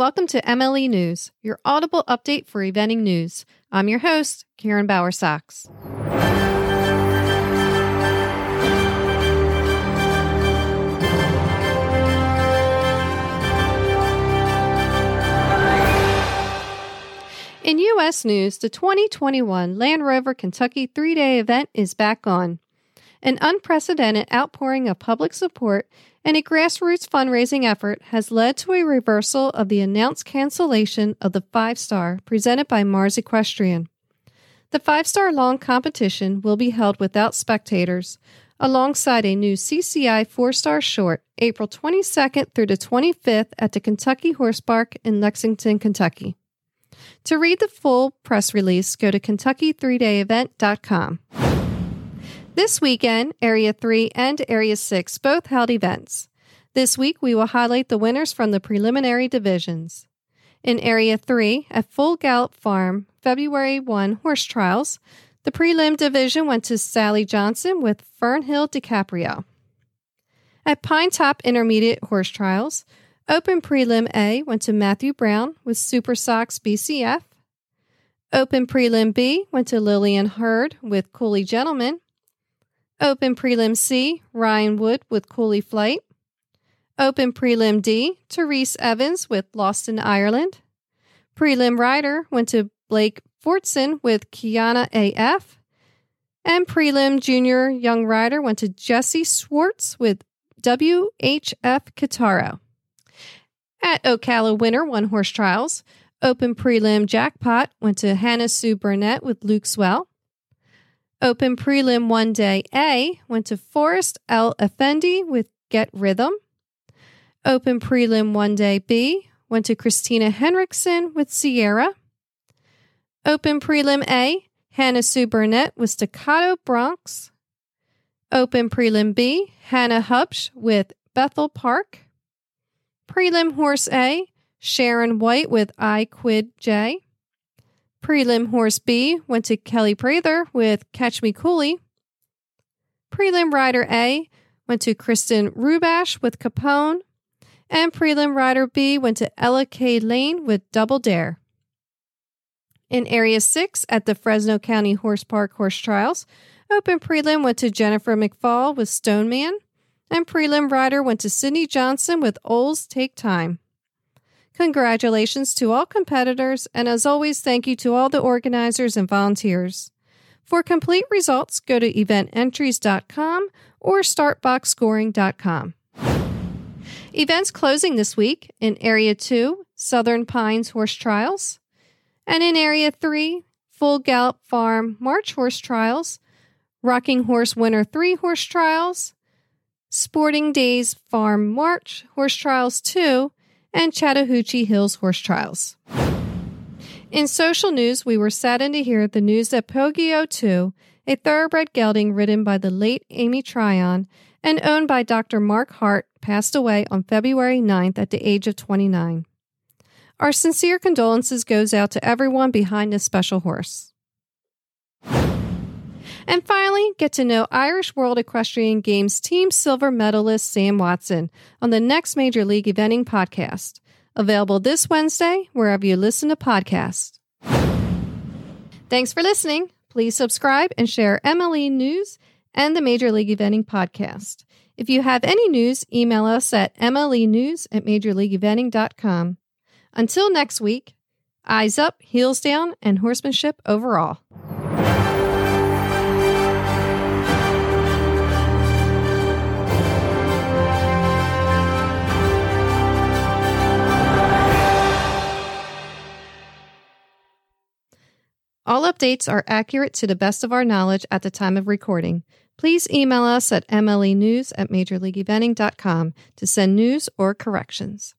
Welcome to MLE News, your audible update for eventing news. I'm your host, Karen Bauer Sachs. In U.S. news, the 2021 Land Rover Kentucky three day event is back on. An unprecedented outpouring of public support and a grassroots fundraising effort has led to a reversal of the announced cancellation of the five star presented by Mars Equestrian. The five star long competition will be held without spectators, alongside a new CCI four star short, April 22nd through the 25th at the Kentucky Horse Park in Lexington, Kentucky. To read the full press release, go to kentucky3dayevent.com. This weekend, Area 3 and Area 6 both held events. This week, we will highlight the winners from the preliminary divisions. In Area 3, at Full Gallop Farm, February 1 horse trials, the prelim division went to Sally Johnson with Fernhill DiCaprio. At Pine Top Intermediate Horse Trials, Open Prelim A went to Matthew Brown with Super Sox BCF. Open Prelim B went to Lillian Heard with Cooley Gentleman. Open Prelim C, Ryan Wood with Cooley Flight. Open Prelim D, Therese Evans with Lost in Ireland. Prelim Rider went to Blake Fortson with Kiana AF. And Prelim Junior Young Rider went to Jesse Swartz with WHF Kitaro. At Ocala Winter One Horse Trials, Open Prelim Jackpot went to Hannah Sue Burnett with Lukeswell. Open Prelim One Day A went to Forrest L. Effendi with Get Rhythm. Open Prelim One Day B went to Christina Henriksen with Sierra. Open Prelim A, Hannah Sue Burnett with Staccato Bronx. Open Prelim B, Hannah Hubsch with Bethel Park. Prelim Horse A, Sharon White with I Quid J. Prelim Horse B went to Kelly Prather with Catch Me Cooley. Prelim Rider A went to Kristen Rubash with Capone. And Prelim Rider B went to Ella K. Lane with Double Dare. In Area 6 at the Fresno County Horse Park Horse Trials, Open Prelim went to Jennifer McFall with Stoneman. And Prelim Rider went to Sydney Johnson with Oles Take Time. Congratulations to all competitors, and as always, thank you to all the organizers and volunteers. For complete results, go to evententries.com or startboxscoring.com. Events closing this week in Area 2, Southern Pines Horse Trials, and in Area 3, Full Gallop Farm March Horse Trials, Rocking Horse Winter 3 Horse Trials, Sporting Days Farm March Horse Trials 2, and Chattahoochee Hills horse trials. In social news, we were saddened to hear the news that Poggio 2, a thoroughbred gelding ridden by the late Amy Tryon and owned by Dr. Mark Hart, passed away on February 9th at the age of 29. Our sincere condolences goes out to everyone behind this special horse. And finally, get to know Irish World Equestrian Games Team Silver medalist Sam Watson on the next Major League Eventing podcast. Available this Wednesday, wherever you listen to podcasts. Thanks for listening. Please subscribe and share MLE News and the Major League Eventing podcast. If you have any news, email us at mlenews at majorleagueeventing.com. Until next week, eyes up, heels down, and horsemanship overall. All updates are accurate to the best of our knowledge at the time of recording. Please email us at mlenews at majorleagueeventing.com to send news or corrections.